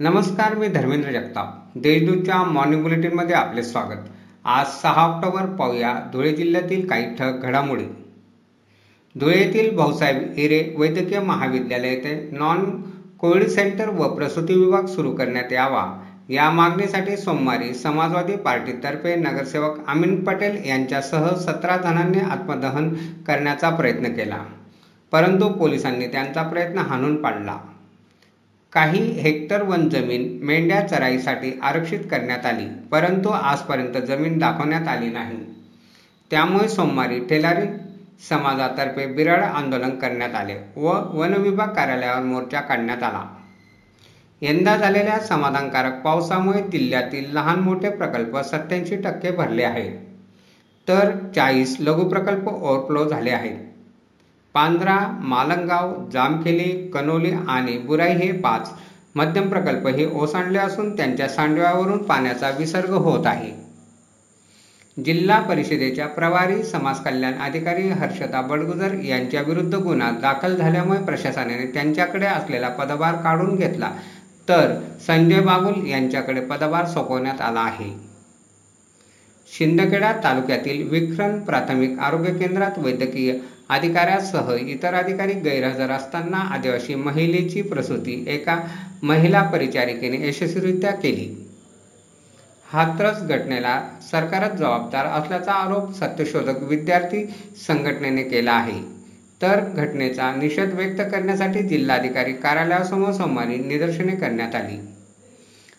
नमस्कार मी धर्मेंद्र जगताप. देशदूतच्या मॉर्निंग बुलेटिनमध्ये आपले स्वागत. आज सहा ऑक्टोबर पाहूया धुळे जिल्ह्यातील काही ठळक घडामोडी. धुळे येथील भाऊसाहेब हिरे वैद्यकीय महाविद्यालय येथे नॉन कोविड सेंटर व प्रसूती विभाग सुरू करण्यात यावा. या मागणीसाठी सोमवारी समाजवादी पार्टीतर्फे नगरसेवक अमीन पटेल यांच्यासह सतरा जणांनी आत्मदहन करण्याचा प्रयत्न केला. परंतु पोलिसांनी त्यांचा प्रयत्न हाणून पाडला. काही हेक्टर वन जमीन मेंढ्या चराईसाठी आरक्षित करण्यात आली परंतु आजपर्यंत जमीन दाखवण्यात आली नाही. त्यामुळे सोमवारी ठेलारी समाजातर्फे बिराड आंदोलन करण्यात आले व वन विभाग कार्यालयावर मोर्चा काढण्यात आला. यंदा झालेल्या समाधानकारक पावसामुळे जिल्ह्यातील लहान मोठे प्रकल्प सत्याऐंशी टक्के भरले आहेत. तर चाळीस लघुप्रकल्प ओव्हरफ्लो झाले आहेत. पांढरा मालंगाव जामखेली कनोली आणि बुराई हे पाच मध्यम प्रकल्प हे ओसांडले असून त्यांच्या सांडव्यावरून पाण्याचा विसर्ग होत आहे. जिल्हा परिषदेच्या प्रभारी समाज कल्याण अधिकारी हर्षदा बडगुजर यांच्या विरुद्ध गुन्हा दाखल झाल्यामुळे प्रशासनाने त्यांच्याकडे असलेला पदभार काढून घेतला. तर संजय बागुल यांच्याकडे पदभार सोपवण्यात आला आहे. शिंदखेडा तालुक्यातील विक्रम प्राथमिक आरोग्य केंद्रात वैद्यकीय अधिकाऱ्यासह इतर अधिकारी गैरहजर असताना आदिवासी महिलेची प्रसूती एका महिला परिचारिकेने यशस्वीरित्या केली. हाथरस घटनेला सरकारच जबाबदार असल्याचा आरोप सत्यशोधक विद्यार्थी संघटनेने केला आहे. तर घटनेचा निषेध व्यक्त करण्यासाठी जिल्हाधिकारी कार्यालयासमोर सोमवारी निदर्शने करण्यात आली.